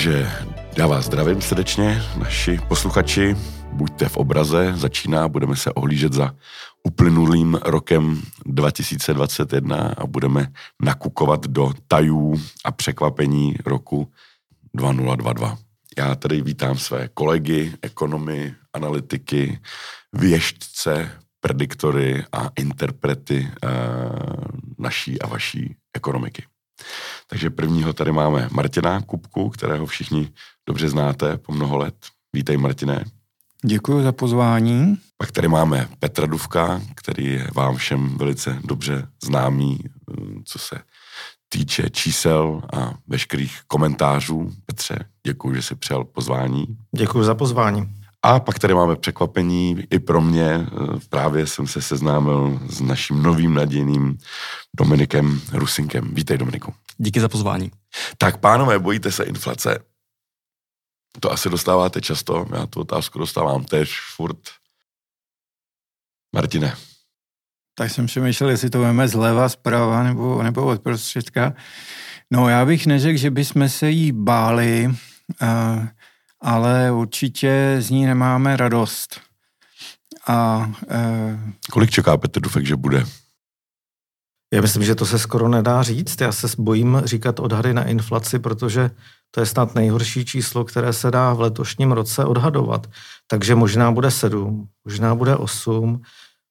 Takže já vás zdravím srdečně, naši posluchači. Buďte v obraze, začíná, budeme se ohlížet za uplynulým rokem 2021 a budeme nakukovat do tajů a překvapení roku 2022. Já tady vítám své kolegy, ekonomy, analytiky, věštce, prediktory a interprety uh, naší a vaší ekonomiky. Takže prvního tady máme Martina Kupku, kterého všichni dobře znáte po mnoho let. Vítej Martine. Děkuji za pozvání. Pak tady máme Petra Duvka, který je vám všem velice dobře známý, co se týče čísel a veškerých komentářů. Petře, děkuji, že jsi přijal pozvání. Děkuji za pozvání. A pak tady máme překvapení i pro mě. Právě jsem se seznámil s naším novým nadějným Dominikem Rusinkem. Vítej, Dominiku. Díky za pozvání. Tak, pánové, bojíte se inflace? To asi dostáváte často. Já tu otázku dostávám tež furt. Martine. Tak jsem přemýšlel, jestli to veme zleva, zprava nebo, nebo od prostředka. No já bych neřekl, že bychom se jí báli. Uh, ale určitě z ní nemáme radost. A, e... Kolik čeká Petr Dufek, že bude? Já myslím, že to se skoro nedá říct. Já se bojím říkat odhady na inflaci, protože to je snad nejhorší číslo, které se dá v letošním roce odhadovat. Takže možná bude 7, možná bude 8,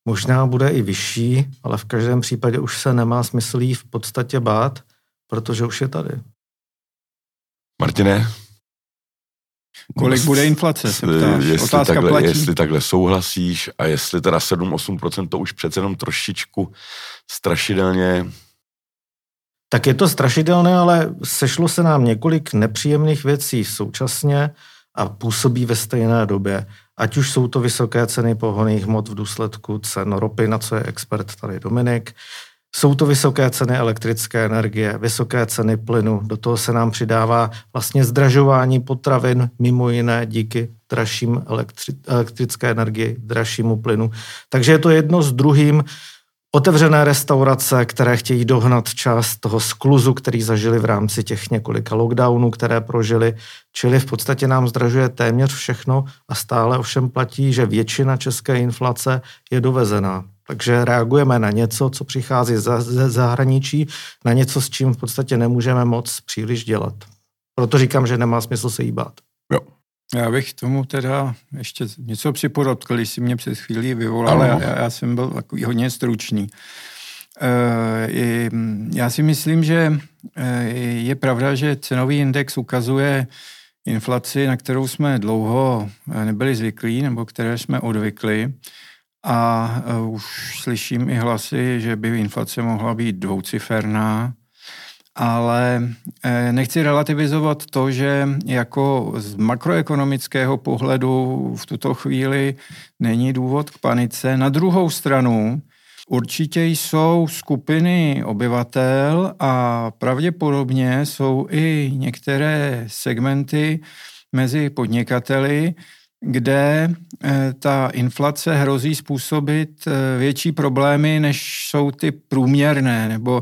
možná bude i vyšší, ale v každém případě už se nemá smysl jí v podstatě bát, protože už je tady. Martine, Kolik bude inflace, se ptáš. Jestli, Otázka takhle, platí. jestli takhle souhlasíš a jestli teda 7-8% to už přece jenom trošičku strašidelně tak je to strašidelné, ale sešlo se nám několik nepříjemných věcí současně a působí ve stejné době. Ať už jsou to vysoké ceny pohoných hmot v důsledku cen ropy, na co je expert tady Dominik, jsou to vysoké ceny elektrické energie, vysoké ceny plynu, do toho se nám přidává vlastně zdražování potravin, mimo jiné díky dražším elektri- elektrické energii, dražšímu plynu. Takže je to jedno s druhým. Otevřené restaurace, které chtějí dohnat část toho skluzu, který zažili v rámci těch několika lockdownů, které prožili, čili v podstatě nám zdražuje téměř všechno a stále ovšem platí, že většina české inflace je dovezená. Takže reagujeme na něco, co přichází ze zahraničí, na něco, s čím v podstatě nemůžeme moc příliš dělat. Proto říkám, že nemá smysl se jí bát. Jo. Já bych tomu teda ještě něco připodotkl, když si mě před chvílí vyvolal, já, já jsem byl takový hodně stručný. E, já si myslím, že e, je pravda, že cenový index ukazuje inflaci, na kterou jsme dlouho nebyli zvyklí, nebo které jsme odvykli a e, už slyším i hlasy, že by inflace mohla být dvouciferná, ale e, nechci relativizovat to, že jako z makroekonomického pohledu v tuto chvíli není důvod k panice. Na druhou stranu určitě jsou skupiny obyvatel a pravděpodobně jsou i některé segmenty mezi podnikateli, kde eh, ta inflace hrozí způsobit eh, větší problémy, než jsou ty průměrné, nebo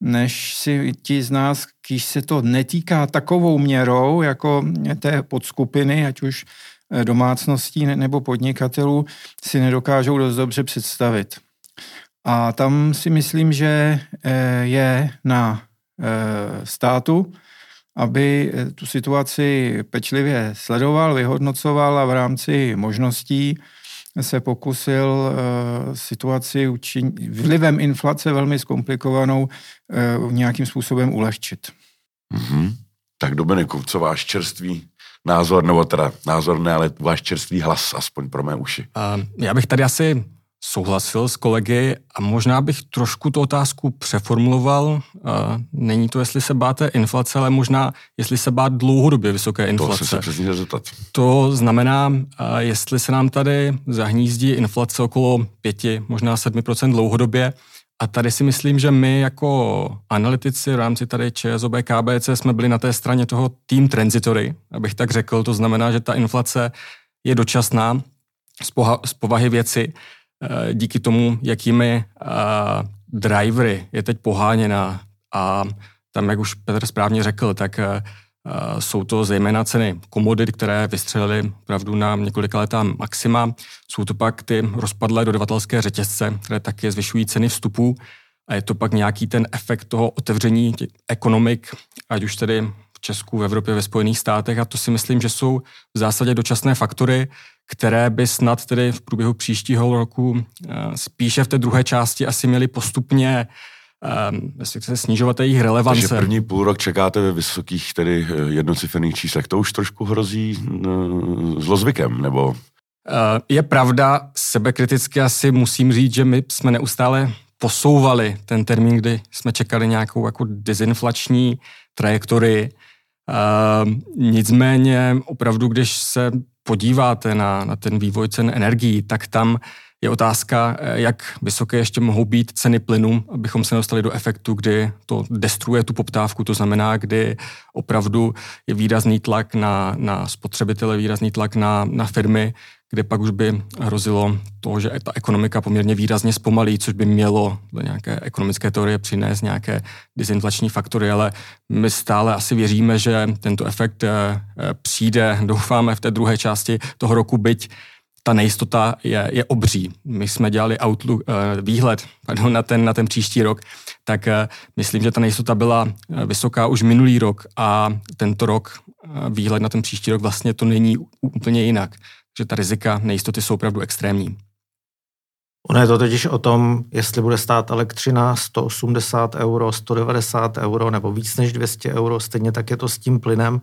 než si ti z nás, když se to netýká takovou měrou, jako té podskupiny, ať už eh, domácností nebo podnikatelů, si nedokážou dost dobře představit. A tam si myslím, že je na státu, aby eh, tu situaci pečlivě sledoval, vyhodnocoval a v rámci možností se pokusil uh, situaci učin, vlivem inflace velmi zkomplikovanou uh, nějakým způsobem ulehčit. Mm-hmm. Tak Dominiku, co váš čerstvý názor, nebo teda názor ne, ale váš čerstvý hlas, aspoň pro mé uši? Uh, já bych tady asi souhlasil s kolegy a možná bych trošku tu otázku přeformuloval. Není to, jestli se báte inflace, ale možná, jestli se bát dlouhodobě vysoké inflace. To se přesně zeptat. To znamená, jestli se nám tady zahnízdí inflace okolo 5, možná 7% dlouhodobě, a tady si myslím, že my jako analytici v rámci tady ČSOB KBC jsme byli na té straně toho tým transitory, abych tak řekl. To znamená, že ta inflace je dočasná z, poha- z povahy věci Eh, díky tomu, jakými uh, drivery je teď poháněna a tam, jak už Petr správně řekl, tak uh, Jsou to zejména ceny komodit, které vystřelily pravdu na několika letá maxima. Jsou to pak ty rozpadlé dodavatelské řetězce, které také zvyšují ceny vstupů. A je to pak nějaký ten efekt toho otevření ekonomik, ať už tedy v Česku, v Evropě, ve Spojených státech. A to si myslím, že jsou v zásadě dočasné faktory, které by snad tedy v průběhu příštího roku eh, spíše v té druhé části asi měly postupně se snižovat jejich relevance. Takže první půl rok čekáte ve vysokých tedy eh, jednocifrných číslech. To už trošku hrozí zlozvykem, nebo? Je pravda, sebekriticky asi musím říct, že my jsme neustále posouvali ten termín, kdy jsme čekali nějakou jako dezinflační trajektorii. Nicméně opravdu, když se podíváte na, na ten vývoj cen energií, tak tam je otázka, eh, jak vysoké ještě mohou být ceny plynu, abychom se dostali do efektu, kdy to destruuje tu poptávku, to znamená, kdy opravdu je výrazný tlak na, na spotřebitele, výrazný tlak na, na firmy, kde pak už by hrozilo to, že ta ekonomika poměrně výrazně zpomalí, což by mělo do nějaké ekonomické teorie přinést nějaké disinflační faktory, ale my stále asi věříme, že tento efekt eh, eh, přijde, doufáme, v té druhé části toho roku, byť ta nejistota je, je obří. My jsme dělali outlook, uh, výhled pardon, na, ten, na ten příští rok, tak myslím, že ta nejistota byla vysoká už minulý rok a tento rok výhled na ten příští rok vlastně to není úplně jinak. Že ta rizika nejistoty jsou opravdu extrémní. Ono je to totiž o tom, jestli bude stát elektřina 180 euro, 190 euro nebo víc než 200 euro, stejně tak je to s tím plynem.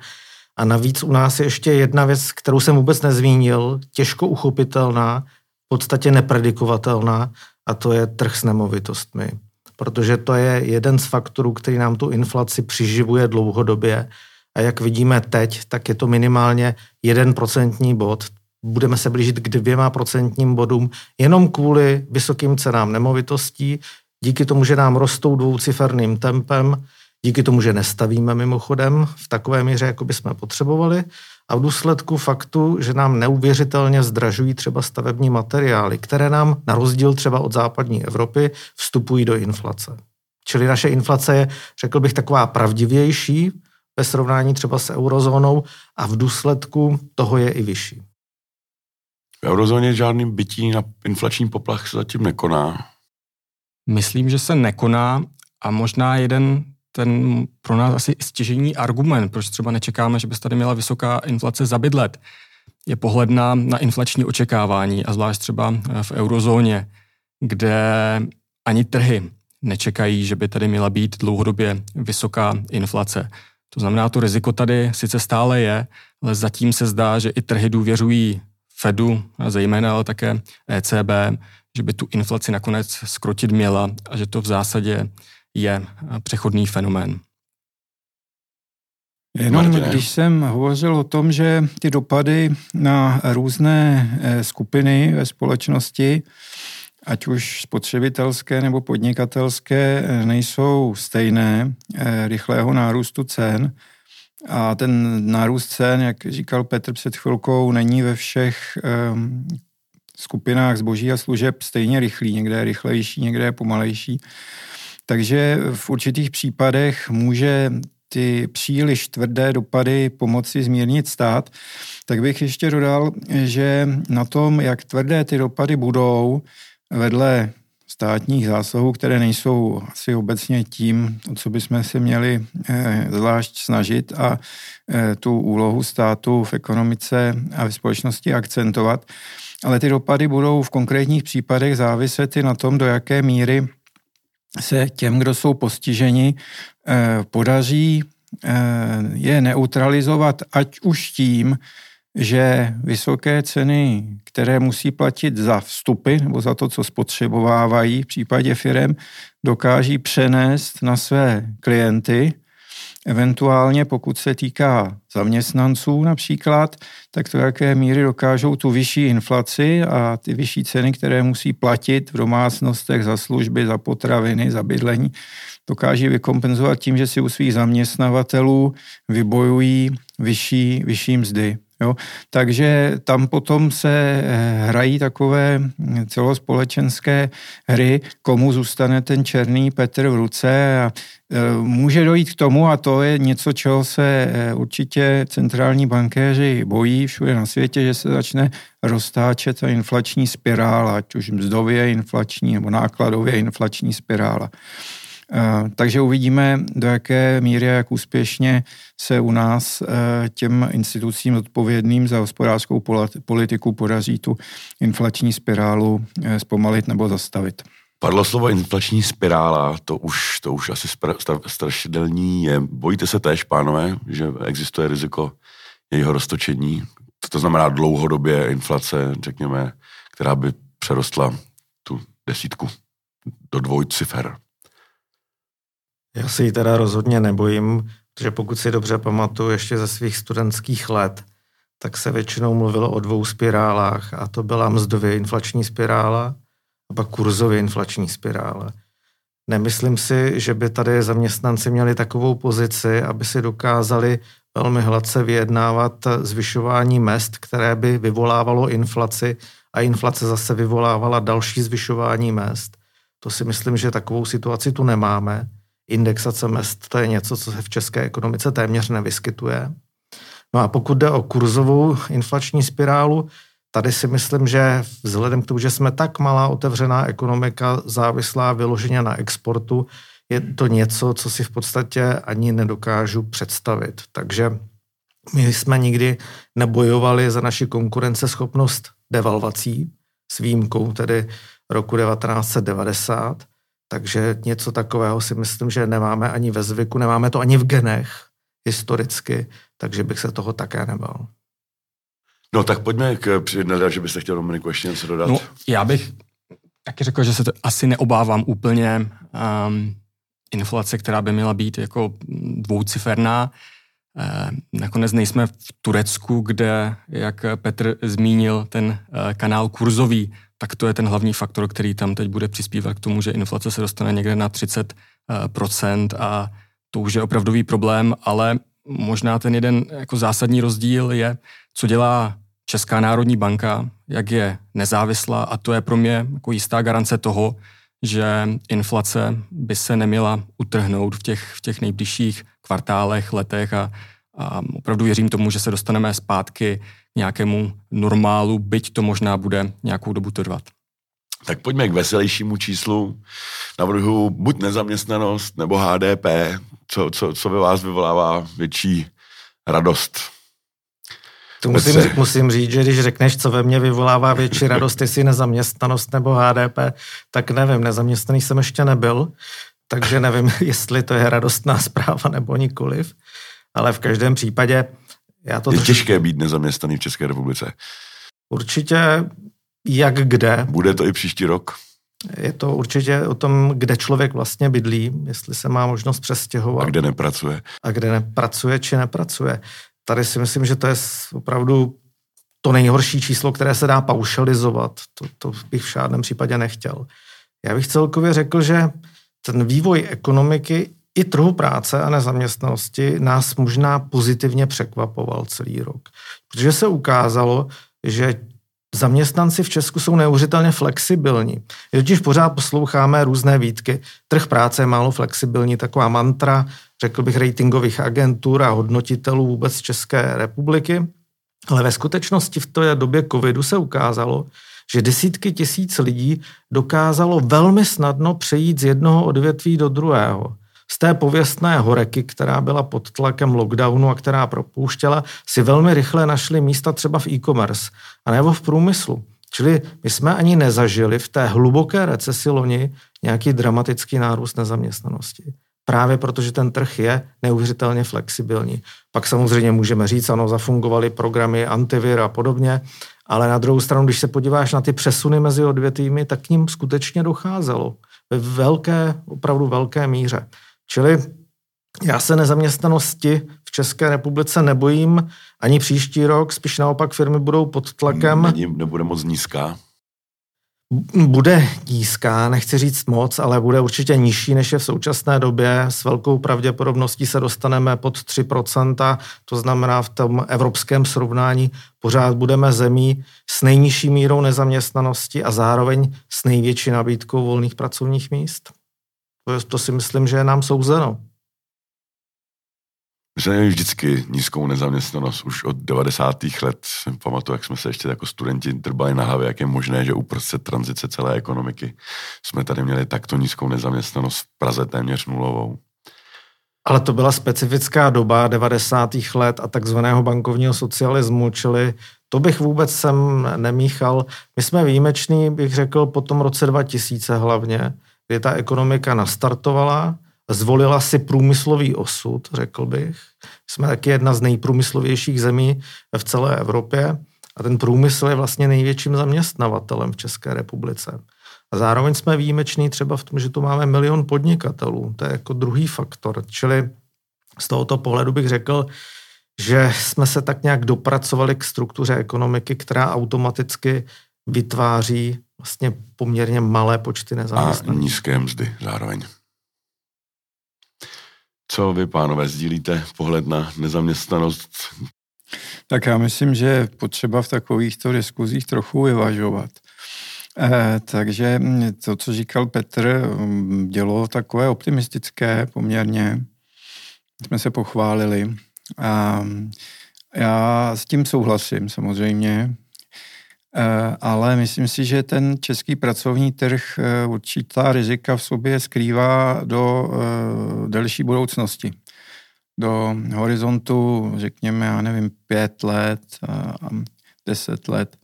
A navíc u nás je ještě jedna věc, kterou jsem vůbec nezmínil, těžko uchopitelná, v podstatě nepredikovatelná, a to je trh s nemovitostmi. Protože to je jeden z faktorů, který nám tu inflaci přiživuje dlouhodobě. A jak vidíme teď, tak je to minimálně jeden procentní bod. Budeme se blížit k dvěma procentním bodům jenom kvůli vysokým cenám nemovitostí, díky tomu, že nám rostou dvouciferným tempem, Díky tomu, že nestavíme mimochodem v takové míře, jako bychom potřebovali, a v důsledku faktu, že nám neuvěřitelně zdražují třeba stavební materiály, které nám na rozdíl třeba od západní Evropy vstupují do inflace. Čili naše inflace je, řekl bych, taková pravdivější ve srovnání třeba s eurozónou a v důsledku toho je i vyšší. V eurozóně žádný bytí na inflační poplach se zatím nekoná. Myslím, že se nekoná a možná jeden ten pro nás asi stěžení argument, proč třeba nečekáme, že by tady měla vysoká inflace za bydlet, je pohled na, na inflační očekávání a zvlášť třeba v eurozóně, kde ani trhy nečekají, že by tady měla být dlouhodobě vysoká inflace. To znamená, to riziko tady sice stále je, ale zatím se zdá, že i trhy důvěřují Fedu, zejména ale také ECB, že by tu inflaci nakonec skrotit měla a že to v zásadě je eh, přechodný fenomén. Jenom Martine. když jsem hovořil o tom, že ty dopady na různé eh, skupiny ve společnosti, ať už spotřebitelské nebo podnikatelské, eh, nejsou stejné rychlého nárůstu cen. A ten nárůst cen, jak říkal Petr před chvilkou, není ve všech um, skupinách zboží a služeb stejně rychlý. Někde je rychlejší, někde je pomalejší. Takže v určitých případech může ty příliš tvrdé dopady pomoci zmírnit stát, tak bych ještě dodal, že na tom, jak tvrdé ty dopady budou, vedle státních zásahů, které nejsou asi obecně tím, o co bychom se měli eh, zvlášť snažit a eh, tu úlohu státu v ekonomice a v společnosti akcentovat, ale ty dopady budou v konkrétních případech záviset i na tom, do jaké míry se těm, kdo jsou postiženi, eh, podaří je neutralizovat, ať už tím, že vysoké ceny, které musí platit za vstupy nebo za to, co spotřebovávají v případě firem, dokáží přenést na své klienty Eventuálně, pokud se týká zaměstnanců například, tak to jaké míry dokážou tu vyšší inflaci a ty vyšší ceny, které musí platit v domácnostech za služby, za potraviny, za bydlení, dokáží vykompenzovat tím, že si u svých zaměstnavatelů vybojují vyšší, vyšší mzdy. Jo? Takže tam potom se hrají takové celospolečenské hry, komu zůstane ten černý Petr v ruce a může dojít k tomu, a to je něco, čeho se určitě centrální bankéři bojí všude na světě, že se začne roztáčet ta inflační spirála, ať už mzdově inflační nebo nákladově inflační spirála. Eh, takže uvidíme, do jaké míry, jak úspěšně se u nás eh, těm institucím odpovědným za hospodářskou politiku podaří tu inflační spirálu eh, zpomalit nebo zastavit. Padlo slovo inflační spirála, to už, to už asi strašidelní je. Bojíte se též, pánové, že existuje riziko jejího roztočení? To znamená dlouhodobě inflace, řekněme, která by přerostla tu desítku do dvojcifer. Já si ji teda rozhodně nebojím, protože pokud si dobře pamatuju ještě ze svých studentských let, tak se většinou mluvilo o dvou spirálách a to byla mzdově inflační spirála a pak kurzově inflační spirála. Nemyslím si, že by tady zaměstnanci měli takovou pozici, aby si dokázali velmi hladce vyjednávat zvyšování mest, které by vyvolávalo inflaci a inflace zase vyvolávala další zvyšování mest. To si myslím, že takovou situaci tu nemáme indexace mest, to je něco, co se v české ekonomice téměř nevyskytuje. No a pokud jde o kurzovou inflační spirálu, tady si myslím, že vzhledem k tomu, že jsme tak malá otevřená ekonomika, závislá vyloženě na exportu, je to něco, co si v podstatě ani nedokážu představit. Takže my jsme nikdy nebojovali za naši konkurenceschopnost devalvací, s výjimkou tedy roku 1990, takže něco takového si myslím, že nemáme ani ve zvyku, nemáme to ani v genech historicky, takže bych se toho také nebal. No tak pojďme k že byste chtěl Dominiku ještě něco dodat. No, já bych taky řekl, že se to asi neobávám úplně um, inflace, která by měla být jako dvouciferná. E, nakonec nejsme v Turecku, kde, jak Petr zmínil, ten e, kanál kurzový tak to je ten hlavní faktor, který tam teď bude přispívat k tomu, že inflace se dostane někde na 30% eh, a to už je opravdový problém, ale možná ten jeden jako zásadní rozdíl je, co dělá Česká národní banka, jak je nezávislá a to je pro mě jako jistá garance toho, že inflace by se neměla utrhnout v těch, v těch nejbližších kvartálech, letech a, a opravdu věřím tomu, že se dostaneme zpátky nějakému normálu, byť to možná bude nějakou dobu trvat. Tak pojďme k veselějšímu číslu. Navrhuji buď nezaměstnanost nebo HDP. Co, co, co ve vás vyvolává větší radost? To musím, musím říct, že když řekneš, co ve mně vyvolává větší radost, jestli nezaměstnanost nebo HDP, tak nevím, nezaměstnaný jsem ještě nebyl, takže nevím, jestli to je radostná zpráva nebo nikoliv, ale v každém případě já to je troši... těžké být nezaměstnaný v České republice. Určitě jak kde. Bude to i příští rok? Je to určitě o tom, kde člověk vlastně bydlí, jestli se má možnost přestěhovat. A kde nepracuje. A kde nepracuje či nepracuje. Tady si myslím, že to je opravdu to nejhorší číslo, které se dá paušalizovat. To, to bych v žádném případě nechtěl. Já bych celkově řekl, že ten vývoj ekonomiky i trhu práce a nezaměstnanosti nás možná pozitivně překvapoval celý rok. Protože se ukázalo, že zaměstnanci v Česku jsou neuvěřitelně flexibilní. Když pořád posloucháme různé výtky, trh práce je málo flexibilní, taková mantra, řekl bych, ratingových agentur a hodnotitelů vůbec České republiky, ale ve skutečnosti v té době covidu se ukázalo, že desítky tisíc lidí dokázalo velmi snadno přejít z jednoho odvětví do druhého z té pověstné horeky, která byla pod tlakem lockdownu a která propouštěla, si velmi rychle našli místa třeba v e-commerce a nebo v průmyslu. Čili my jsme ani nezažili v té hluboké recesi loni nějaký dramatický nárůst nezaměstnanosti. Právě protože ten trh je neuvěřitelně flexibilní. Pak samozřejmě můžeme říct, ano, zafungovaly programy antivir a podobně, ale na druhou stranu, když se podíváš na ty přesuny mezi odvětvími, tak k ním skutečně docházelo ve velké, opravdu velké míře. Čili já se nezaměstnanosti v České republice nebojím ani příští rok, spíš naopak firmy budou pod tlakem. Není, nebude moc nízká. Bude nízká, nechci říct moc, ale bude určitě nižší, než je v současné době. S velkou pravděpodobností se dostaneme pod 3%, to znamená v tom evropském srovnání pořád budeme zemí s nejnižší mírou nezaměstnanosti a zároveň s největší nabídkou volných pracovních míst. To, to si myslím, že je nám souzeno. Jsme měli vždycky nízkou nezaměstnanost. Už od 90. let pamatuju, jak jsme se ještě jako studenti drbali na hlavě, jak je možné, že uprostřed tranzice celé ekonomiky jsme tady měli takto nízkou nezaměstnanost v Praze téměř nulovou. Ale to byla specifická doba 90. let a takzvaného bankovního socialismu, čili to bych vůbec sem nemíchal. My jsme výjimeční, bych řekl, po tom roce 2000 hlavně, kdy ta ekonomika nastartovala, zvolila si průmyslový osud, řekl bych. Jsme taky jedna z nejprůmyslovějších zemí v celé Evropě a ten průmysl je vlastně největším zaměstnavatelem v České republice. A zároveň jsme výjimeční třeba v tom, že tu máme milion podnikatelů. To je jako druhý faktor. Čili z tohoto pohledu bych řekl, že jsme se tak nějak dopracovali k struktuře ekonomiky, která automaticky vytváří vlastně poměrně malé počty nezaměstnaných. A nízké mzdy zároveň. Co vy, pánové, sdílíte pohled na nezaměstnanost? Tak já myslím, že je potřeba v takovýchto diskuzích trochu vyvažovat. Eh, takže to, co říkal Petr, mm, dělo takové optimistické poměrně. Jsme se pochválili. A já s tím souhlasím samozřejmě. Eh, ale myslím si, že ten český pracovní trh eh, určitá rizika v sobě skrývá do eh, delší budoucnosti. Do horizontu, řekněme, já nevím, pět let, deset let.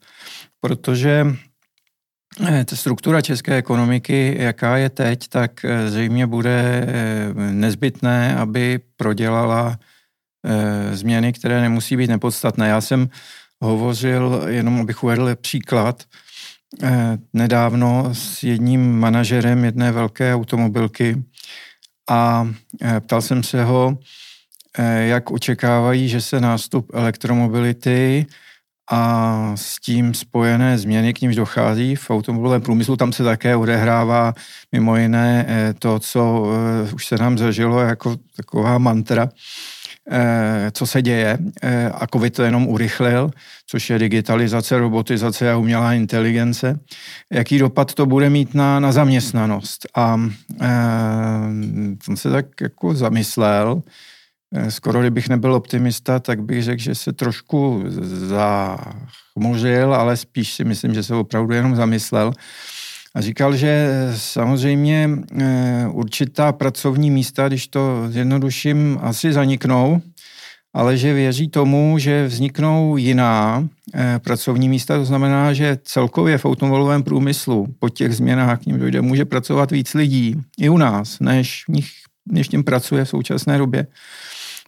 Protože struktura české ekonomiky, jaká je teď, tak zřejmě bude nezbytné, aby prodělala změny, které nemusí být nepodstatné. Já jsem hovořil, jenom abych uvedl příklad, eh, nedávno s jedním manažerem jedné velké automobilky a eh, ptal jsem se ho, eh, jak očekávají, že se nástup elektromobility a s tím spojené změny, k nímž dochází v automobilovém průmyslu. Tam se také odehrává mimo jiné to, co už se nám zažilo jako taková mantra, co se děje eh, a COVID to jenom urychlil, což je digitalizace, robotizace a umělá inteligence. Jaký dopad to bude mít na, na zaměstnanost? A e, jsem se tak jako zamyslel, skoro kdybych nebyl optimista, tak bych řekl, že se trošku zachmuřil, ale spíš si myslím, že se opravdu jenom zamyslel. A říkal, že samozřejmě eh, určitá pracovní místa, když to zjednoduším, asi zaniknou, ale že věří tomu, že vzniknou jiná eh, pracovní místa, to znamená, že celkově v automobilovém průmyslu po těch změnách k ním dojde, může pracovat víc lidí i u nás, než, v nich, než tím pracuje v současné době,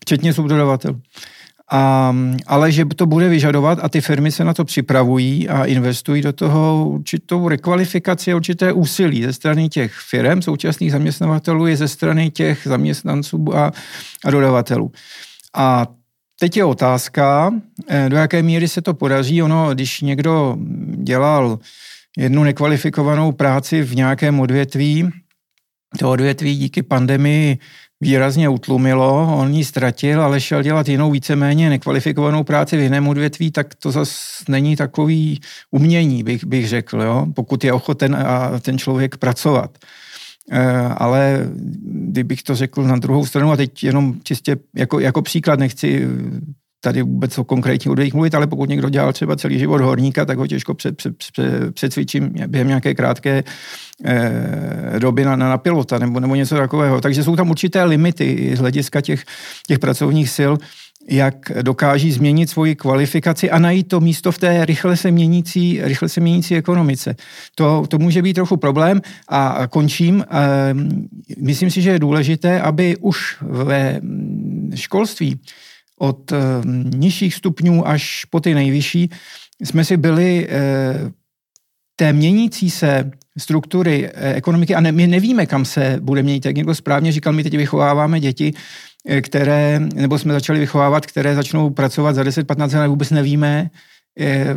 včetně subdodavatelů. A, ale že to bude vyžadovat a ty firmy se na to připravují a investují do toho určitou rekvalifikaci a určité úsilí ze strany těch firm, současných zaměstnavatelů, je ze strany těch zaměstnanců a, a dodavatelů. A teď je otázka, eh, do jaké míry se to podaří. Ono, když někdo dělal jednu nekvalifikovanou práci v nějakém odvětví, to odvětví díky pandemii výrazně utlumilo, on ji ztratil, ale šel dělat jinou víceméně nekvalifikovanou práci v jiném odvětví, tak to zase není takový umění, bych, bych řekl, jo? pokud je ochoten a ten člověk pracovat. E, ale kdybych to řekl na druhou stranu, a teď jenom čistě jako, jako příklad, nechci tady vůbec o konkrétních odvětvích mluvit, ale pokud někdo dělal třeba celý život horníka, tak ho těžko před, před, před, přecvičím během nějaké krátké eh, doby na, na pilota nebo, nebo něco takového. Takže jsou tam určité limity z hlediska těch, těch pracovních sil, jak dokáží změnit svoji kvalifikaci a najít to místo v té rychle se měnící, rychle se měnící ekonomice. To, to může být trochu problém a končím. Ehm, myslím si, že je důležité, aby už ve školství od eh, nižších stupňů až po ty nejvyšší, jsme si byli eh, té měnící se struktury eh, ekonomiky a ne, my nevíme, kam se bude měnit. Jak někdo správně říkal, my teď vychováváme děti, které, nebo jsme začali vychovávat, které začnou pracovat za 10-15 let, vůbec nevíme,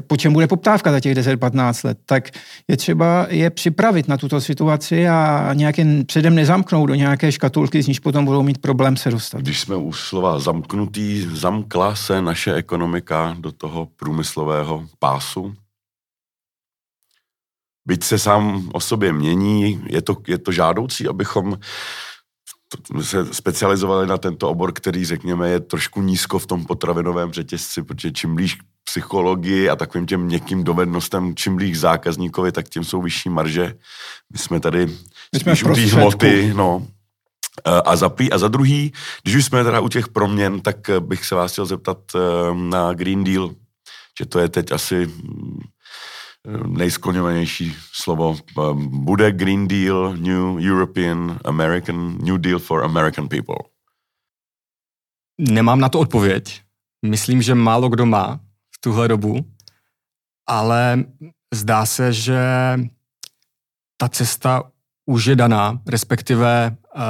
po čem bude poptávka za těch 10-15 let, tak je třeba je připravit na tuto situaci a nějak jen předem nezamknout do nějaké škatulky, z níž potom budou mít problém se dostat. Když jsme u slova zamknutý, zamkla se naše ekonomika do toho průmyslového pásu? Byť se sám o sobě mění, je to, je to žádoucí, abychom se specializovali na tento obor, který, řekněme, je trošku nízko v tom potravinovém řetězci, protože čím blíž psychologii a takovým těm měkkým dovednostem, čím blíž zákazníkovi, tak tím jsou vyšší marže. My jsme tady My jsme spíš u té hmoty, no. A za, a za druhý, když už jsme teda u těch proměn, tak bych se vás chtěl zeptat eh, na Green Deal, že to je teď asi nejskloňovanější slovo. Bude Green Deal, New European, American, New Deal for American people? Nemám na to odpověď. Myslím, že málo kdo má v tuhle dobu, ale zdá se, že ta cesta už je daná, respektive uh,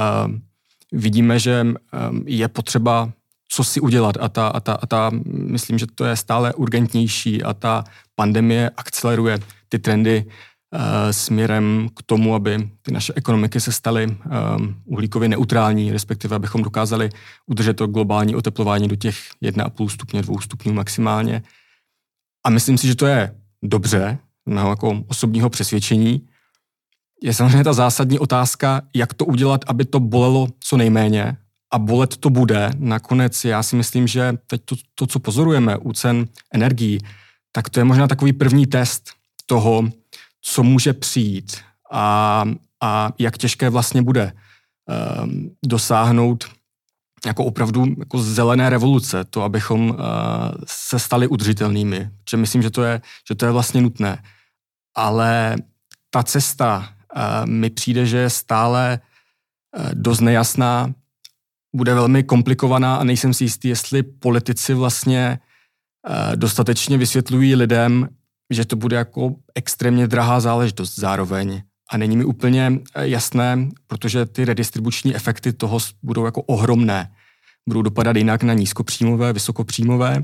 vidíme, že um, je potřeba co si udělat a ta, a, ta, a ta, myslím, že to je stále urgentnější a ta pandemie akceleruje ty trendy uh, směrem k tomu, aby ty naše ekonomiky se staly um, uhlíkově neutrální, respektive abychom dokázali udržet to globální oteplování do těch 1,5 stupně, 2 stupňů maximálně. A myslím si, že to je dobře, mého jako osobního přesvědčení. Je samozřejmě ta zásadní otázka, jak to udělat, aby to bolelo co nejméně a bolet to bude. Nakonec já si myslím, že teď to, to co pozorujeme u cen energií, tak to je možná takový první test toho, co může přijít a, a jak těžké vlastně bude um, dosáhnout jako opravdu jako zelené revoluce, to, abychom uh, se stali udržitelnými. Protože myslím, že to je, že to je vlastně nutné. Ale ta cesta uh, mi přijde, že je stále uh, dost nejasná, bude velmi komplikovaná a nejsem si jistý, jestli politici vlastně uh, dostatečně vysvětlují lidem, že to bude jako extrémně drahá záležitost zároveň. A není mi úplně jasné, protože ty redistribuční efekty toho budou jako ohromné budou dopadat jinak na nízkopříjmové, vysokopříjmové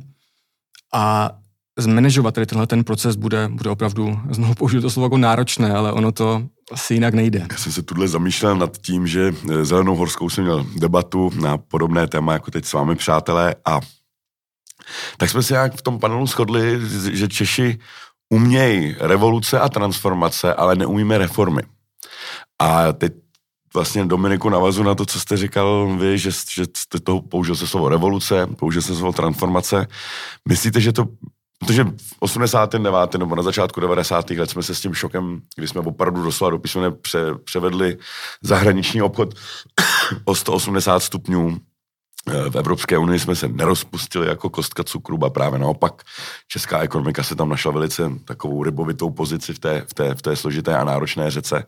a zmanežovat tady tenhle ten proces bude, bude opravdu, znovu použiju to slovo jako náročné, ale ono to asi jinak nejde. Já jsem se tuhle zamýšlel nad tím, že eh, Zelenou horskou jsem měl debatu na podobné téma, jako teď s vámi přátelé a tak jsme se nějak v tom panelu shodli, že Češi umějí revoluce a transformace, ale neumíme reformy. A teď vlastně Dominiku navazu na to, co jste říkal vy, že, že jste to použil se slovo revoluce, použil se slovo transformace. Myslíte, že to Protože v 89. nebo na začátku 90. let jsme se s tím šokem, kdy jsme opravdu doslova do písmene pře, převedli zahraniční obchod o 180 stupňů v Evropské unii jsme se nerozpustili jako kostka cukru, a právě naopak česká ekonomika se tam našla velice takovou rybovitou pozici v té, v té, v té složité a náročné řece.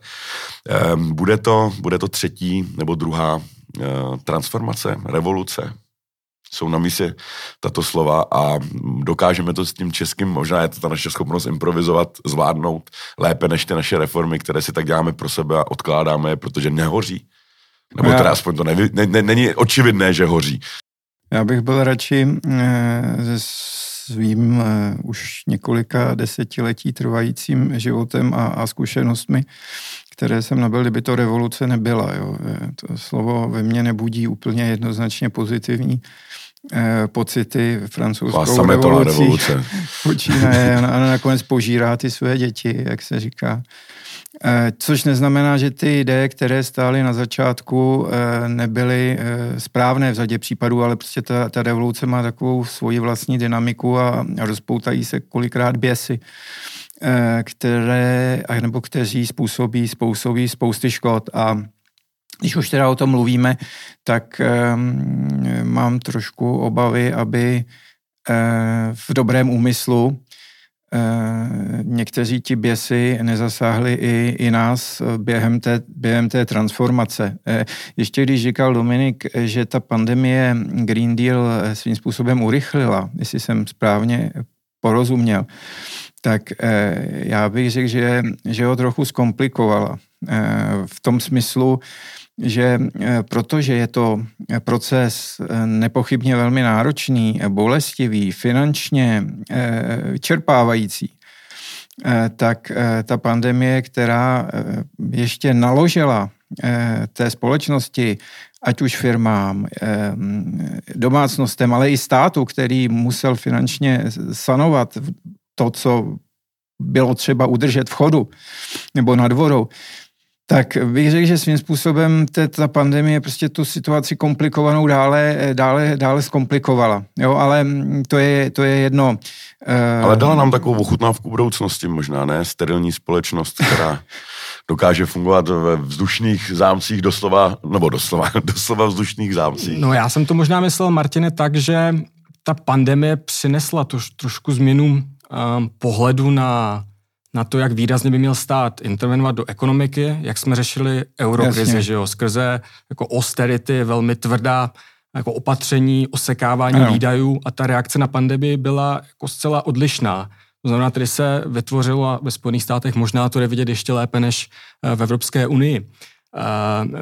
Ehm, bude to, bude to třetí nebo druhá eh, transformace, revoluce? Jsou na místě tato slova a dokážeme to s tím českým, možná je to ta naše schopnost improvizovat, zvládnout lépe než ty naše reformy, které si tak děláme pro sebe a odkládáme je, protože nehoří. Nebo já, teda aspoň to nevy, ne, ne, není očividné, že hoří. Já bych byl radši e, se svým e, už několika desetiletí trvajícím životem a, a zkušenostmi, které jsem nabil, kdyby to revoluce nebyla. Jo. E, to slovo ve mně nebudí úplně jednoznačně pozitivní pocity francouzskou revolucí. revoluce. Počínaje a nakonec požírá ty své děti, jak se říká. Eh, což neznamená, že ty ideje, které stály na začátku, eh, nebyly eh, správné v řadě případů, ale prostě ta, ta revoluce má takovou svoji vlastní dynamiku a rozpoutají se kolikrát běsy, které, nebo kteří způsobí, způsobí spousty škod a když už teda o tom mluvíme, tak um, mám trošku obavy, aby uh, v dobrém úmyslu Eh, někteří ti běsy nezasáhli i, i nás během té, během té transformace. Eh, ještě když říkal Dominik, že ta pandemie Green Deal svým způsobem urychlila, jestli jsem správně porozuměl, tak já bych řekl, že, že ho trochu zkomplikovala. V tom smyslu, že protože je to proces nepochybně velmi náročný, bolestivý, finančně čerpávající, tak ta pandemie, která ještě naložila té společnosti ať už firmám, domácnostem, ale i státu, který musel finančně sanovat to, co bylo třeba udržet v chodu nebo nad vodou, tak bych řekl, že svým způsobem ta pandemie prostě tu situaci komplikovanou dále, dále, dále zkomplikovala. Jo, ale to je, to je jedno. Ale dala nám takovou ochutnávku budoucnosti možná, ne? Sterilní společnost, která dokáže fungovat ve vzdušných zámcích doslova, nebo doslova, doslova vzdušných zámcích. No já jsem to možná myslel, Martine, tak, že ta pandemie přinesla to, trošku změnu um, pohledu na, na to, jak výrazně by měl stát intervenovat do ekonomiky, jak jsme řešili eurokrizi, že jo, skrze jako austerity, velmi tvrdá jako opatření, osekávání ano. výdajů a ta reakce na pandemii byla jako zcela odlišná. To znamená, tady se vytvořilo a ve Spojených státech možná to je vidět ještě lépe než eh, v Evropské unii. Eh,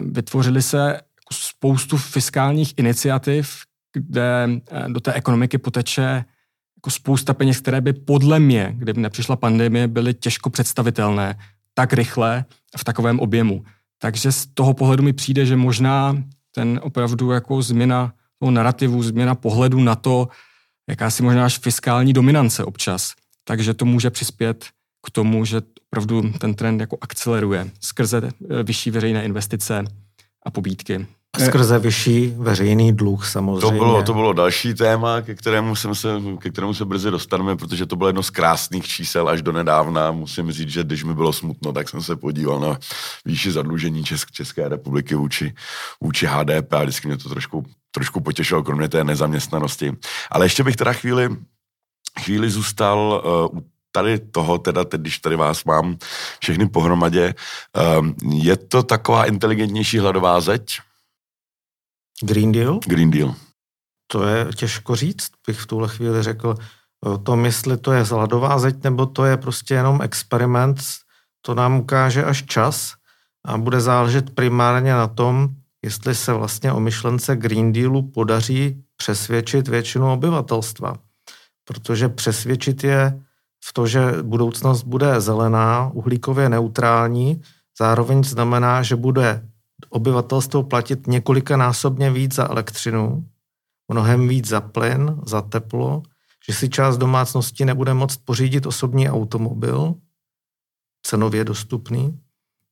vytvořily se jako spoustu fiskálních iniciativ, kde eh, do té ekonomiky poteče jako spousta peněz, které by podle mě, kdyby nepřišla pandemie, byly těžko představitelné tak rychle v takovém objemu. Takže z toho pohledu mi přijde, že možná ten opravdu jako změna toho narrativu, změna pohledu na to, jakási možná až fiskální dominance občas, takže to může přispět k tomu, že opravdu ten trend jako akceleruje skrze eh, vyšší veřejné investice a pobídky. A skrze vyšší veřejný dluh samozřejmě. To bylo, to bylo další téma, ke kterému, jsem se, ke kterému se brzy dostaneme, protože to bylo jedno z krásných čísel až do nedávna. Musím říct, že když mi bylo smutno, tak jsem se podíval na výši zadlužení Česk, České republiky vůči, vůči HDP a vždycky mě to trošku, trošku potěšilo, kromě té nezaměstnanosti. Ale ještě bych teda chvíli chvíli zůstal uh, u tady toho, teda teď, když tady vás mám všechny pohromadě, um, je to taková inteligentnější hladová zeď? Green Deal? Green Deal. To je těžko říct, bych v tuhle chvíli řekl. O tom, jestli to je hladová zeď, nebo to je prostě jenom experiment, to nám ukáže až čas a bude záležet primárně na tom, jestli se vlastně o myšlence Green Dealu podaří přesvědčit většinu obyvatelstva protože přesvědčit je v to, že budoucnost bude zelená, uhlíkově neutrální, zároveň znamená, že bude obyvatelstvo platit několikanásobně víc za elektřinu, mnohem víc za plyn, za teplo, že si část domácnosti nebude moct pořídit osobní automobil, cenově dostupný.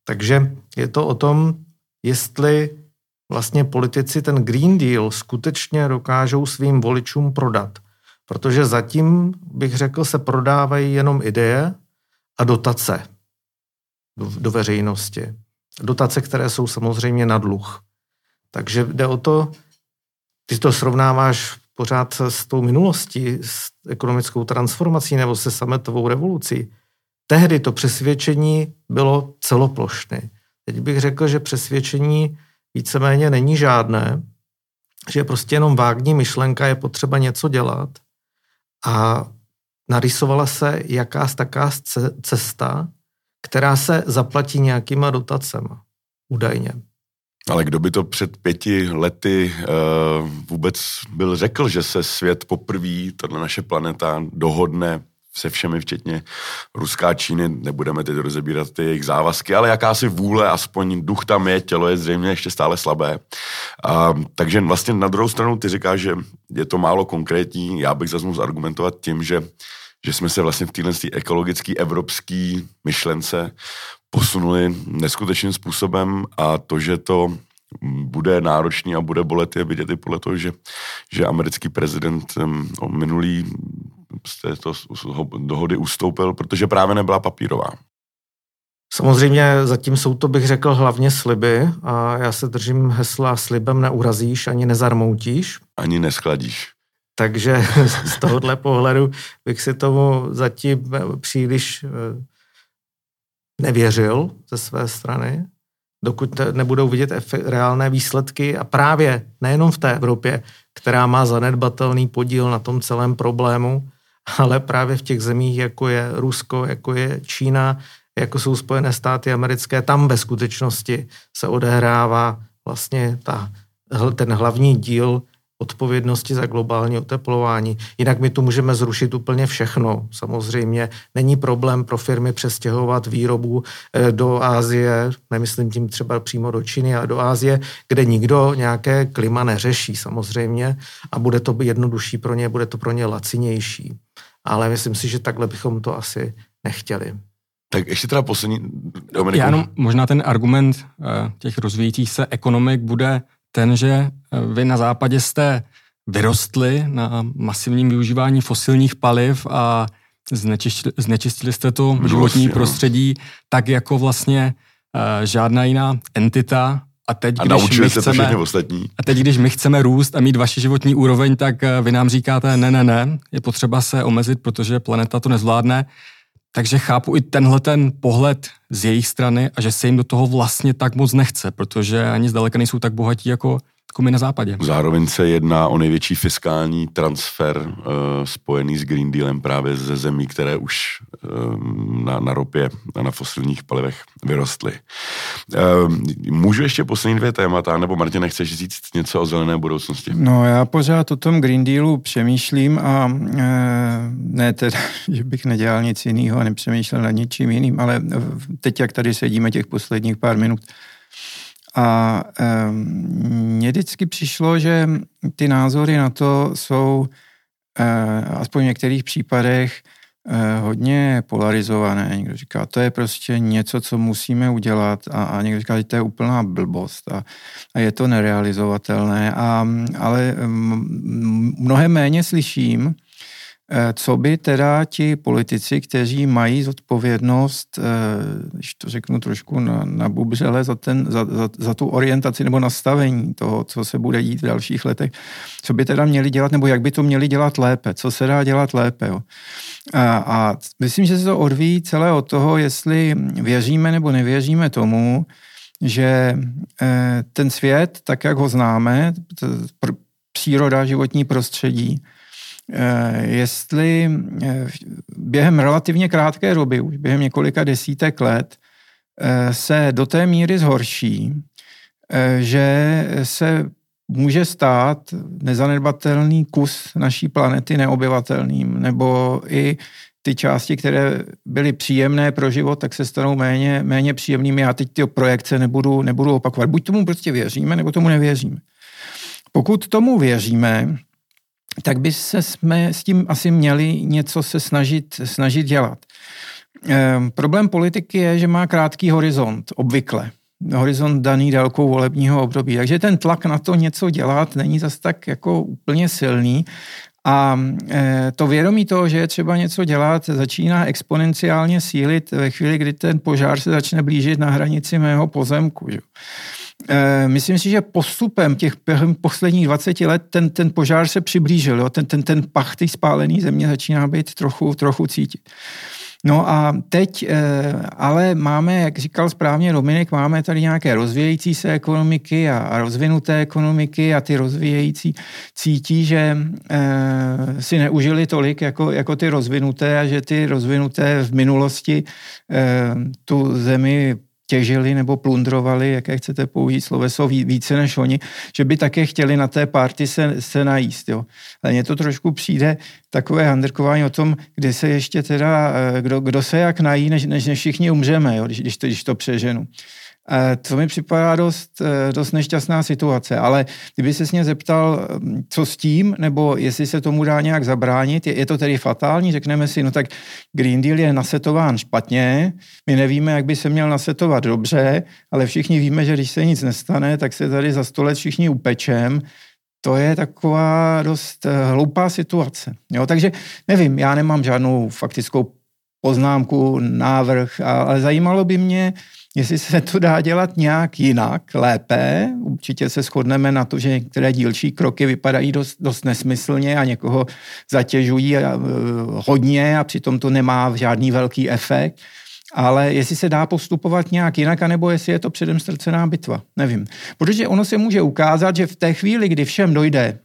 Takže je to o tom, jestli vlastně politici ten Green Deal skutečně dokážou svým voličům prodat – protože zatím, bych řekl, se prodávají jenom ideje a dotace do, do veřejnosti. Dotace, které jsou samozřejmě na dluh. Takže jde o to, ty to srovnáváš pořád s tou minulostí, s ekonomickou transformací nebo se sametovou revolucí. Tehdy to přesvědčení bylo celoplošné. Teď bych řekl, že přesvědčení víceméně není žádné, že je prostě jenom vágní myšlenka, je potřeba něco dělat – a narysovala se jakási taká cesta, která se zaplatí nějakýma dotacema, údajně. Ale kdo by to před pěti lety uh, vůbec byl řekl, že se svět poprvé, tato naše planeta, dohodne se všemi, včetně Ruská Číny, nebudeme teď rozebírat ty jejich závazky, ale jakási vůle, aspoň duch tam je, tělo je zřejmě ještě stále slabé. A, takže vlastně na druhou stranu ty říkáš, že je to málo konkrétní, já bych zase mohl argumentovat tím, že že jsme se vlastně v téhle ekologické evropské myšlence posunuli neskutečným způsobem a to, že to bude náročný a bude bolet, je vidět i podle toho, že, že americký prezident minulý z této dohody ustoupil, protože právě nebyla papírová. Samozřejmě zatím jsou to, bych řekl, hlavně sliby a já se držím hesla slibem neurazíš ani nezarmoutíš. Ani neschladíš. Takže z tohohle pohledu bych si tomu zatím příliš eh, nevěřil ze své strany, dokud nebudou vidět reálné výsledky. A právě nejenom v té Evropě, která má zanedbatelný podíl na tom celém problému, ale právě v těch zemích, jako je Rusko, jako je Čína, jako jsou Spojené státy americké, tam ve skutečnosti se odehrává vlastně ta, ten hlavní díl odpovědnosti za globální oteplování. Jinak my tu můžeme zrušit úplně všechno. Samozřejmě není problém pro firmy přestěhovat výrobu eh, do Ázie, nemyslím tím třeba přímo do Číny, ale do Ázie, kde nikdo nějaké klima neřeší samozřejmě a bude to jednodušší pro ně, bude to pro ně lacinější. Ale myslím si, že takhle bychom to asi nechtěli. Tak ještě teda poslední, Dominiku. Já jenom možná ten argument eh, těch rozvíjících se ekonomik bude ten, že eh, vy na západě jste vyrostli na masivním využívání fosilních paliv a znečistili, znečistili jste to životní no. prostředí tak jako vlastně uh, žádná jiná entita a teď, a když my chceme, ostatní. a teď, když my chceme růst a mít vaši životní úroveň, tak eh, vy nám říkáte, ne, ne, ne, je potřeba se omezit, protože planeta to nezvládne. Takže chápu i tenhle ten pohled z jejich strany a že se jim do toho vlastně tak moc nechce, protože ani zdaleka nejsou tak bohatí jako jako my na západě. Zároveň se jedná o největší fiskální transfer uh, spojený s Green Dealem právě ze zemí, které už uh, na, na ropě a na fosilních palivech vyrostly. Uh, můžu ještě poslední dvě témata, nebo Martin, nechceš říct něco o zelené budoucnosti? No já pořád o tom Green Dealu přemýšlím a uh, ne teda, že bych nedělal nic jiného a nepřemýšlel nad ničím jiným, ale teď, jak tady sedíme těch posledních pár minut, a mně vždycky přišlo, že ty názory na to jsou eh, aspoň v některých případech eh, hodně polarizované. Někdo říká, to je prostě něco, co musíme udělat a, a někdo říká, že to je úplná blbost a, a je to nerealizovatelné. A, ale mnohem méně slyším, co by teda ti politici, kteří mají zodpovědnost, eh, když to řeknu trošku na, na bubřele, za, ten, za, za, za tu orientaci nebo nastavení toho, co se bude dít v dalších letech, co by teda měli dělat, nebo jak by to měli dělat lépe, co se dá dělat lépe. Jo. A, a myslím, že se to odvíjí celé od toho, jestli věříme nebo nevěříme tomu, že eh, ten svět, tak jak ho známe, příroda, životní prostředí, Eh, jestli eh, během relativně krátké doby, už během několika desítek let, eh, se do té míry zhorší, že se může stát nezanedbatelný kus naší planety neobyvatelným, nebo i ty části, které byly příjemné pro život, tak se stanou méně, méně příjemnými. Já teď ty projekce nebudu, nebudu opakovat. Buď tomu prostě věříme, nebo tomu nevěříme. Pokud tomu věříme, tak by se jsme s tím asi měli něco se snažit, snažit dělat. Ehm, problém politiky je, že má krátký horizont, obvykle. Horizont daný délkou volebního období. Takže ten tlak na to něco dělat není zas tak jako úplně silný. A e, to vědomí toho, že je třeba něco dělat, začíná exponenciálně sílit ve chvíli, kdy ten požár se začne blížit na hranici mého pozemku. Že? Eh, myslím si, že postupem těch posledních 20 let ten, ten požár se přiblížil, jo? Ten, ten, ten pach té spálené země začíná být trochu, trochu cítit. No a teď eh, ale máme, jak říkal správně Dominik, máme tady nějaké rozvíjející se ekonomiky a, rozvinuté ekonomiky a ty rozvíjející cítí, že e, si neužili tolik jako, jako ty rozvinuté a že ty rozvinuté v minulosti tu zemi těžili nebo plundrovali, jaké chcete použít sloveso, více než oni, že by také chtěli na té party se, se najíst. Jo. Ale mně to trošku přijde takové handrkování o tom, kde se ještě teda, eh, kdo, kdo se jak nají, než, než, než všichni umřeme, jo, když, když, to, když to přeženu. To mi připadá dost, eh, dost nešťastná situace, ale kdyby se mě zeptal, mm, co s tím, nebo jestli se tomu dá nějak zabránit, je, je to tedy fatální, řekneme si, no tak Green Deal je nasetován špatně, my nevíme, jak by se měl nasetovat dobře, ale všichni víme, že když se nic nestane, tak se tady za sto let všichni upečem, to je taková dost eh, hloupá situace. Jo, takže nevím, já nemám žádnou faktickou poznámku, návrh, ale zajímalo by mě, jestli se to dá dělat nějak jinak, lépe. Určitě se shodneme na to, že některé dílčí kroky vypadají dost, dost nesmyslně a někoho zatěžují eh, hodně a přitom to nemá žádný velký efekt. Ale jestli se dá postupovat nějak jinak, anebo jestli je to předem ztracená bitva, nevím. Protože ono se může ukázat, že v té chvíli, kdy všem dojde,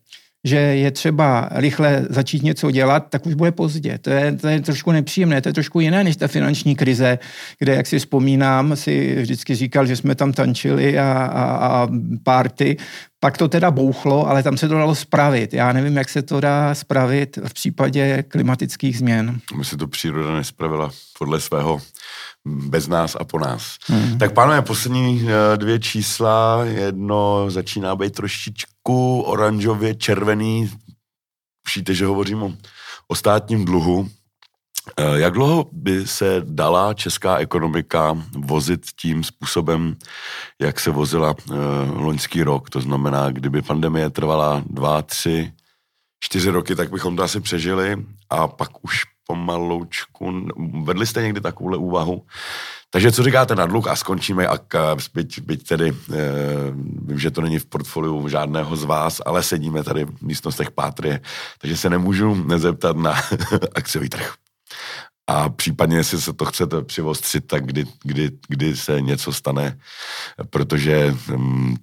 že je třeba rychle začít něco dělat, tak už bude pozdě. To je, to je trošku nepříjemné, to je trošku jiné než ta finanční krize, kde, jak si vzpomínám, si vždycky říkal, že jsme tam tančili a, a, a party. Pak to teda bouchlo, ale tam se to dalo spravit. Já nevím, jak se to dá spravit v případě klimatických změn. My si to příroda nespravila podle svého bez nás a po nás. Hmm. Tak pánové, poslední eh, dvě čísla, jedno začíná být trošičku oranžově červený, Všíte, že hovořím o, o státním dluhu. Eh, jak dlouho by se dala česká ekonomika vozit tím způsobem, jak se vozila uh, loňský rok? To znamená, kdyby pandemie trvala dva, tři, čtyři roky, tak bychom to asi přežili a pak už pomaloučku, vedli jste někdy takovouhle úvahu? Takže co říkáte na dluh a skončíme, a byť, byť tedy, e, vím, že to není v portfoliu žádného z vás, ale sedíme tady v místnostech Pátrie, takže se nemůžu nezeptat na akciový trh. A případně, jestli se to chcete přivostřit, tak kdy, kdy, kdy se něco stane, protože mm,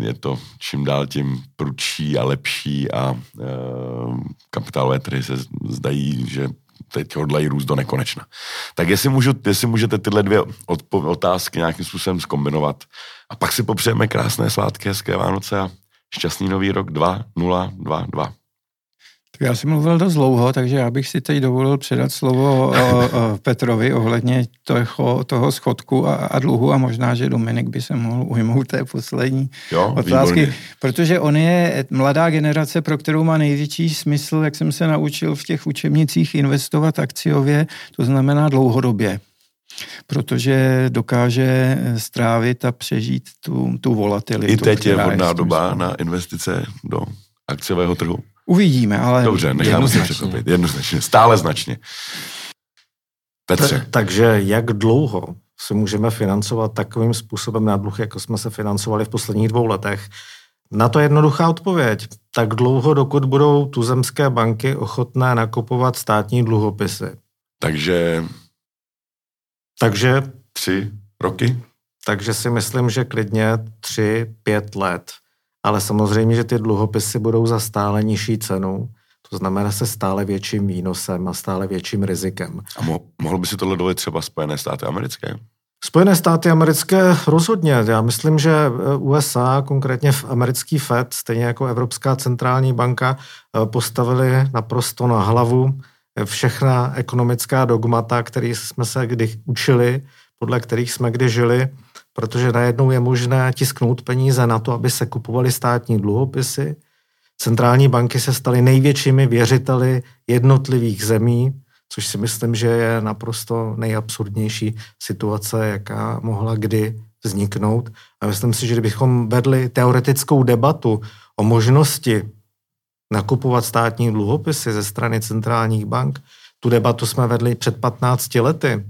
je to čím dál tím prudší a lepší a e, kapitálové trhy se zdají, že teď hodlají růst do nekonečna. Tak jestli, můžu, jestli můžete tyhle dvě odpo- otázky nějakým způsobem zkombinovat a pak si popřejeme krásné svátky, hezké Vánoce a šťastný nový rok 2022. Tak já jsem mluvil dost dlouho, takže já bych si teď dovolil předat slovo o, o Petrovi ohledně toho, toho schodku a, a dluhu a možná, že Dominik by se mohl ujmout té poslední jo, otázky, výborně. protože on je mladá generace, pro kterou má největší smysl, jak jsem se naučil v těch učebnicích, investovat akciově, to znamená dlouhodobě protože dokáže strávit a přežít tu, tu volatilitu. I teď je vhodná doba na investice do akciového trhu. Uvidíme, ale Dobře, necháme se překvapit. Jednoznačně, stále značně. Petře. Ta, takže jak dlouho si můžeme financovat takovým způsobem na dluh, jako jsme se financovali v posledních dvou letech? Na to jednoduchá odpověď. Tak dlouho, dokud budou tuzemské banky ochotné nakupovat státní dluhopisy. Takže... Takže... Tři roky? Takže si myslím, že klidně tři, pět let ale samozřejmě, že ty dluhopisy budou za stále nižší cenu, to znamená se stále větším výnosem a stále větším rizikem. A mo- mohl by si tohle dovolit třeba Spojené státy americké? Spojené státy americké rozhodně. Já myslím, že USA, konkrétně v americký FED, stejně jako Evropská centrální banka, eh, postavili naprosto na hlavu všechna ekonomická dogmata, které jsme se kdy učili, podle kterých jsme kdy žili protože najednou je možné tisknout peníze na to, aby se kupovaly státní dluhopisy. Centrální banky se staly největšími věřiteli jednotlivých zemí, což si myslím, že je naprosto nejabsurdnější situace, jaká mohla kdy vzniknout. A myslím si, že kdybychom vedli teoretickou debatu o možnosti nakupovat státní dluhopisy ze strany centrálních bank, tu debatu jsme vedli před 15 lety,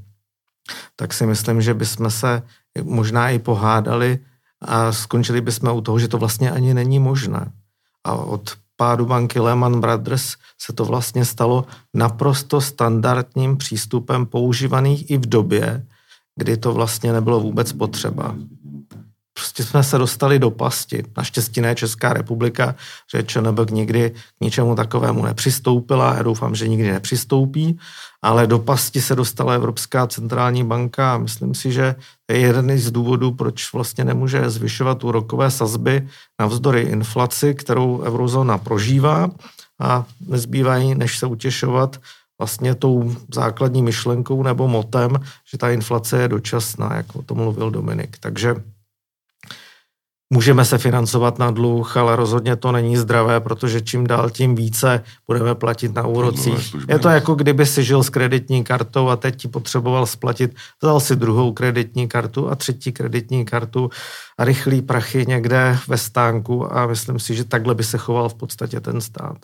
tak si myslím, že bychom se možná i pohádali a skončili bychom u toho, že to vlastně ani není možné. A od pádu banky Lehman Brothers se to vlastně stalo naprosto standardním přístupem používaných i v době, kdy to vlastně nebylo vůbec potřeba prostě jsme se dostali do pasti. Naštěstí ne Česká republika, že ČNB nikdy k ničemu takovému nepřistoupila, já doufám, že nikdy nepřistoupí, ale do pasti se dostala Evropská centrální banka a myslím si, že je jeden z důvodů, proč vlastně nemůže zvyšovat úrokové sazby navzdory inflaci, kterou eurozóna prožívá a nezbývají, než se utěšovat vlastně tou základní myšlenkou nebo motem, že ta inflace je dočasná, jak o tom mluvil Dominik. Takže Můžeme se financovat na dluh, ale rozhodně to není zdravé, protože čím dál tím více budeme platit na úrocích. Je to jako kdyby si žil s kreditní kartou a teď ti potřeboval splatit, vzal si druhou kreditní kartu a třetí kreditní kartu a rychlý prachy někde ve stánku a myslím si, že takhle by se choval v podstatě ten stát.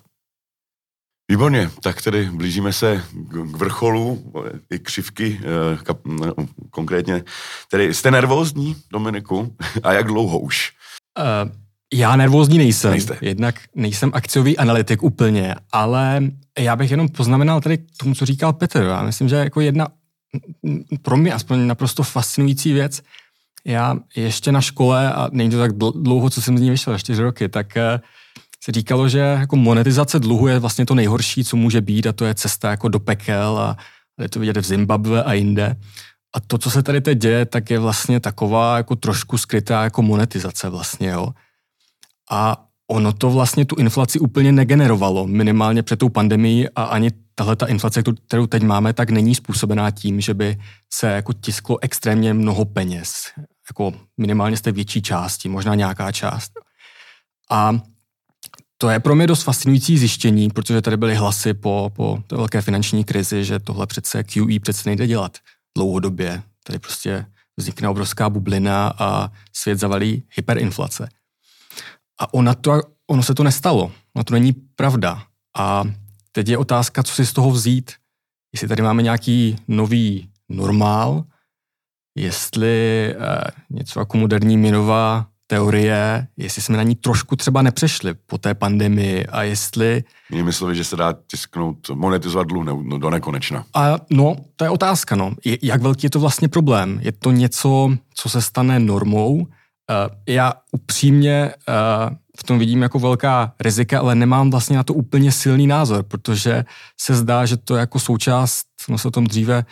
Výborně, tak tedy blížíme se k vrcholu, i křivky eh, no, konkrétně. Tedy jste nervózní, Dominiku? A jak dlouho už? Uh, já nervózní nejsem. Nejste. Jednak nejsem akciový analytik úplně, ale já bych jenom poznamenal tady k tomu, co říkal Petr. Já myslím, že jako jedna pro mě aspoň naprosto fascinující věc, já ještě na škole, a není to tak dlouho, co jsem z ní vyšel, čtyři roky, tak uh, se říkalo, že jako monetizace dluhu je vlastně to nejhorší, co může být a to je cesta jako do pekel a je to vidět v Zimbabwe a jinde. A to, co se tady teď děje, tak je vlastně taková jako trošku skrytá jako monetizace vlastně, jo. A ono to vlastně tu inflaci úplně negenerovalo, minimálně před tou pandemií a ani tahle ta inflace, kterou teď máme, tak není způsobená tím, že by se jako tisklo extrémně mnoho peněz, jako minimálně z té větší části, možná nějaká část. A to je pro mě dost fascinující zjištění, protože tady byly hlasy po, po té velké finanční krizi, že tohle přece QE přece nejde dělat dlouhodobě. Tady prostě vznikne obrovská bublina a svět zavalí hyperinflace. A ona to, ono se to nestalo. No to není pravda. A teď je otázka, co si z toho vzít. Jestli tady máme nějaký nový normál, jestli eh, něco jako moderní měnová teorie, jestli jsme na ní trošku třeba nepřešli po té pandemii a jestli... Jinými slovy, že se dá tisknout, monetizovat dluh no, do nekonečna. A no, to je otázka, no. Jak velký je to vlastně problém? Je to něco, co se stane normou? Uh, já upřímně uh, v tom vidím jako velká rizika, ale nemám vlastně na to úplně silný názor, protože se zdá, že to je jako součást, no se o tom dříve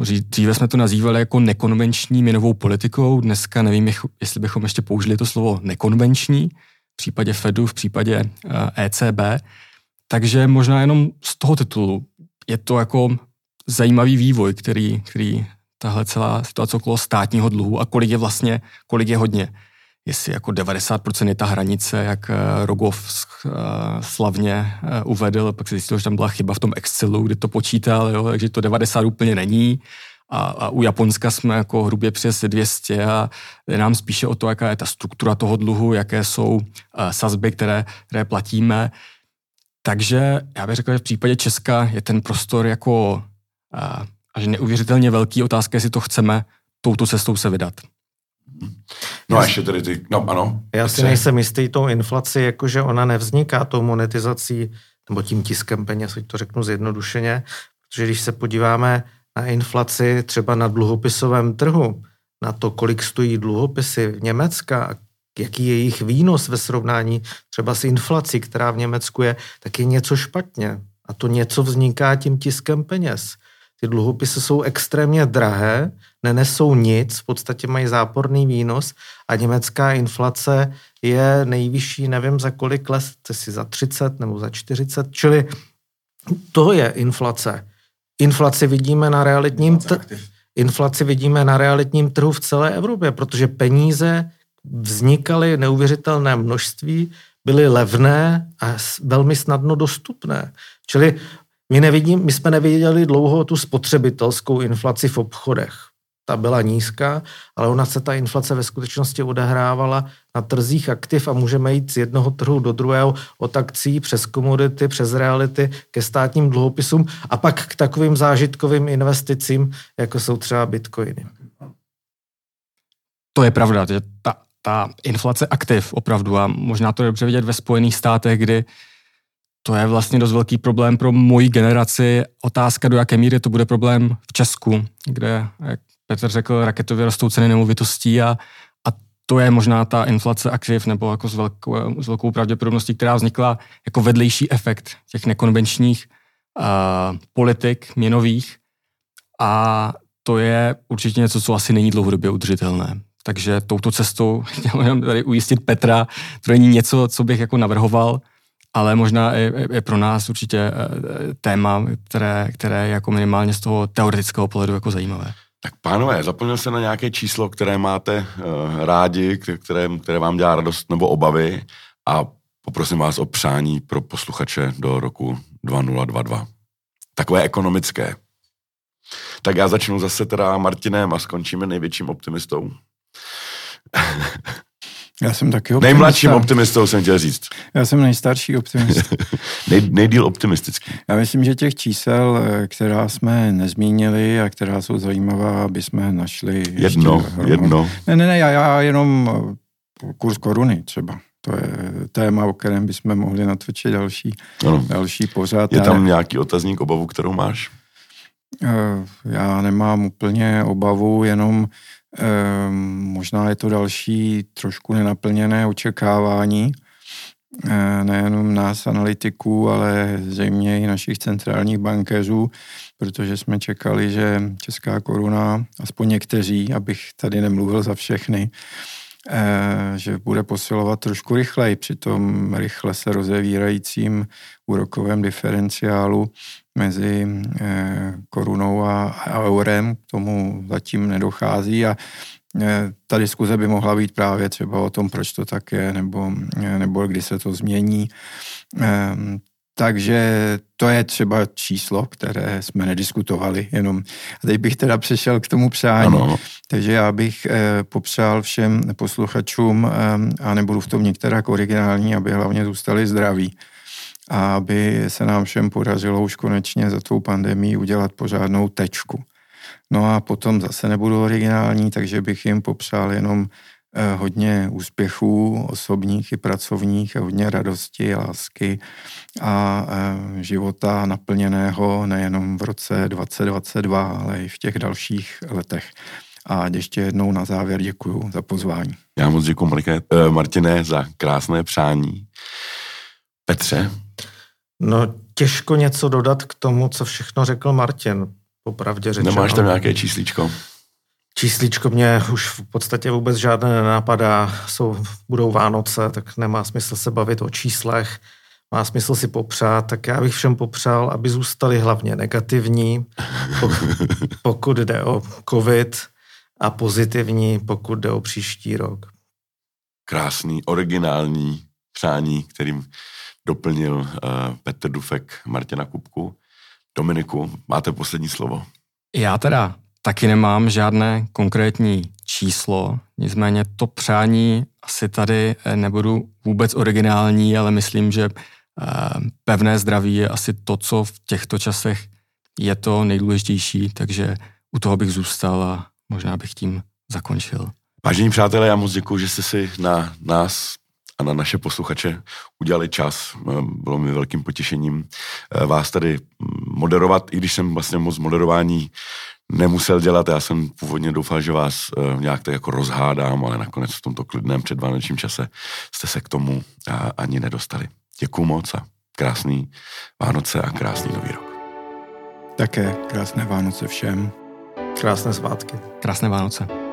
Dříve jsme to nazývali jako nekonvenční měnovou politikou, dneska nevím, jestli bychom ještě použili to slovo nekonvenční, v případě Fedu, v případě ECB. Eh, e Takže možná jenom z toho titulu je to jako zajímavý vývoj, který, který tahle celá situace okolo státního dluhu a kolik je vlastně, kolik je hodně. Jestli jako 90% je ta hranice, jak eh, Rogov eh, slavně uvedl, pak se zjistilo, že tam byla chyba v tom Excelu, kdy to počítal, jo, takže to 90 úplně není. A, a u Japonska jsme jako hrubě přes 200 a je nám spíše o to, jaká je ta struktura toho dluhu, jaké jsou sazby, které, které platíme. Takže já bych řekl, že v případě Česka je ten prostor jako až neuvěřitelně velký. Otázka, jestli to chceme touto cestou se vydat. No a ještě tady ty, no ano. Já si nejsem jistý tou inflaci, jakože ona nevzniká tou monetizací nebo tím tiskem peněz, to řeknu zjednodušeně, protože když se podíváme na inflaci třeba na dluhopisovém trhu, na to, kolik stojí dluhopisy v Německa a jaký je jejich výnos ve srovnání třeba s inflací, která v Německu je, tak je něco špatně. A to něco vzniká tím tiskem peněz. Ty dluhopisy jsou extrémně drahé, nenesou nic, v podstatě mají záporný výnos a německá inflace je nejvyšší, nevím za kolik let, si za 30 nebo za 40, čili to je inflace. Inflaci vidíme na realitním trhu. Inflaci vidíme na realitním trhu v celé Evropě, protože peníze vznikaly neuvěřitelné množství, byly levné a velmi snadno dostupné. Čili my, nevidím, my jsme neviděli dlouho tu spotřebitelskou inflaci v obchodech. Ta byla nízká, ale ona se ta inflace ve skutečnosti odehrávala na trzích aktiv a můžeme jít z jednoho trhu do druhého od akcí přes komodity, přes reality ke státním dluhopisům a pak k takovým zážitkovým investicím, jako jsou třeba bitcoiny. To je pravda, že ta, ta inflace aktiv opravdu a možná to je dobře vidět ve Spojených státech, kdy to je vlastně dost velký problém pro moji generaci. Otázka, do jaké míry to bude problém v Česku, kde, jak Petr řekl, raketově rostou ceny nemovitostí a, a to je možná ta inflace aktiv nebo jako s velkou, s velkou pravděpodobností, která vznikla jako vedlejší efekt těch nekonvenčních uh, politik měnových a to je určitě něco, co asi není dlouhodobě udržitelné. Takže touto cestou chtěl jenom tady ujistit Petra, to není něco, co bych jako navrhoval, ale možná je, je pro nás určitě eh, téma, které, které je jako minimálně z toho teoretického pohledu jako zajímavé. Tak pánové, zapomněl se na nějaké číslo, které máte uh, rádi, které, které vám dělá radost nebo obavy a poprosím vás o přání pro posluchače do roku 2022. Takové ekonomické. Tak já začnu zase teda Martinem a skončíme největším optimistou. Já jsem taky optimista. Nejmladším optimistou jsem chtěl říct. Já jsem nejstarší optimista. Nej, nejdíl optimistický. Já myslím, že těch čísel, eh, která jsme nezmínili a která jsou zajímavá, aby jsme našli... Jedno, jedno. Ne, ne, ne, já, já jenom eh, kurz koruny třeba. To je téma, o kterém bychom mohli natočit další, ano. další pořád. Je tam nějaký otazník, obavu, kterou máš? Eh, já nemám úplně obavu, jenom Ehm, možná je to další trošku nenaplněné očekávání. eh, nejenom nás analytiků, ale zřejmě i našich centrálních bankéřů, protože jsme čekali, že česká koruna, aspoň někteří, abych tady nemluvil za všechny, že bude posilovat trošku rychleji při tom rychle se rozevírajícím úrokovém diferenciálu mezi korunou a eurem. K tomu zatím nedochází a Eh, ta diskuze by mohla být právě třeba o tom, proč to tak je, nebo, eh, nebo kdy se to změní. Takže to je třeba číslo, které jsme nediskutovali jenom. A teď bych teda přešel k tomu přání. Ano. Takže já bych eh, popřál všem posluchačům, ehm, a nebudu v tom některá originální, aby hlavně zůstali zdraví a aby se nám všem podařilo už konečně za tou pandemí udělat pořádnou tečku. No a potom zase nebudu originální, takže bych jim popřál jenom eh, hodně úspěchů osobních i pracovních, hodně radosti, lásky a eh, života naplněného nejenom v roce 2022, ale i v těch dalších letech. A ještě jednou na závěr děkuji za pozvání. Já moc děkuji, eh, Martine, za krásné přání. Petře? No, těžko něco dodat k tomu, co všechno řekl Martin popravdě řečeno. Nemáš tam nějaké čísličko? Čísličko mě už v podstatě vůbec žádné nenapadá. Jsou, budou Vánoce, tak nemá smysl se bavit o číslech. Má smysl si popřát, tak já bych všem popřál, aby zůstali hlavně negativní, pokud jde o covid, a pozitivní, pokud jde o příští rok. Krásný, originální přání, kterým doplnil uh, Petr Dufek Martina Kupku. Dominiku, máte poslední slovo. Já teda taky nemám žádné konkrétní číslo, nicméně to přání asi tady eh, nebudu vůbec originální, ale myslím, že eh, pevné zdraví je asi to, co v těchto časech je to nejdůležitější, takže u toho bych zůstal a možná bych tím zakončil. Vážení přátelé, já moc děkuji, že jste si na nás a na naše posluchače udělali čas. Bylo mi velkým potěšením eh, vás tady moderovat, i když jsem vlastně moc moderování nemusel dělat. Já jsem původně doufal, že vás eh, nějak tak jako rozhádám, ale nakonec v tomto klidném předvánočním čase jste se k tomu ani nedostali. Děkuju moc a krásný Vánoce a krásný Nový rok. Také krásné Vánoce všem. Krásné svátky. Krásné Vánoce.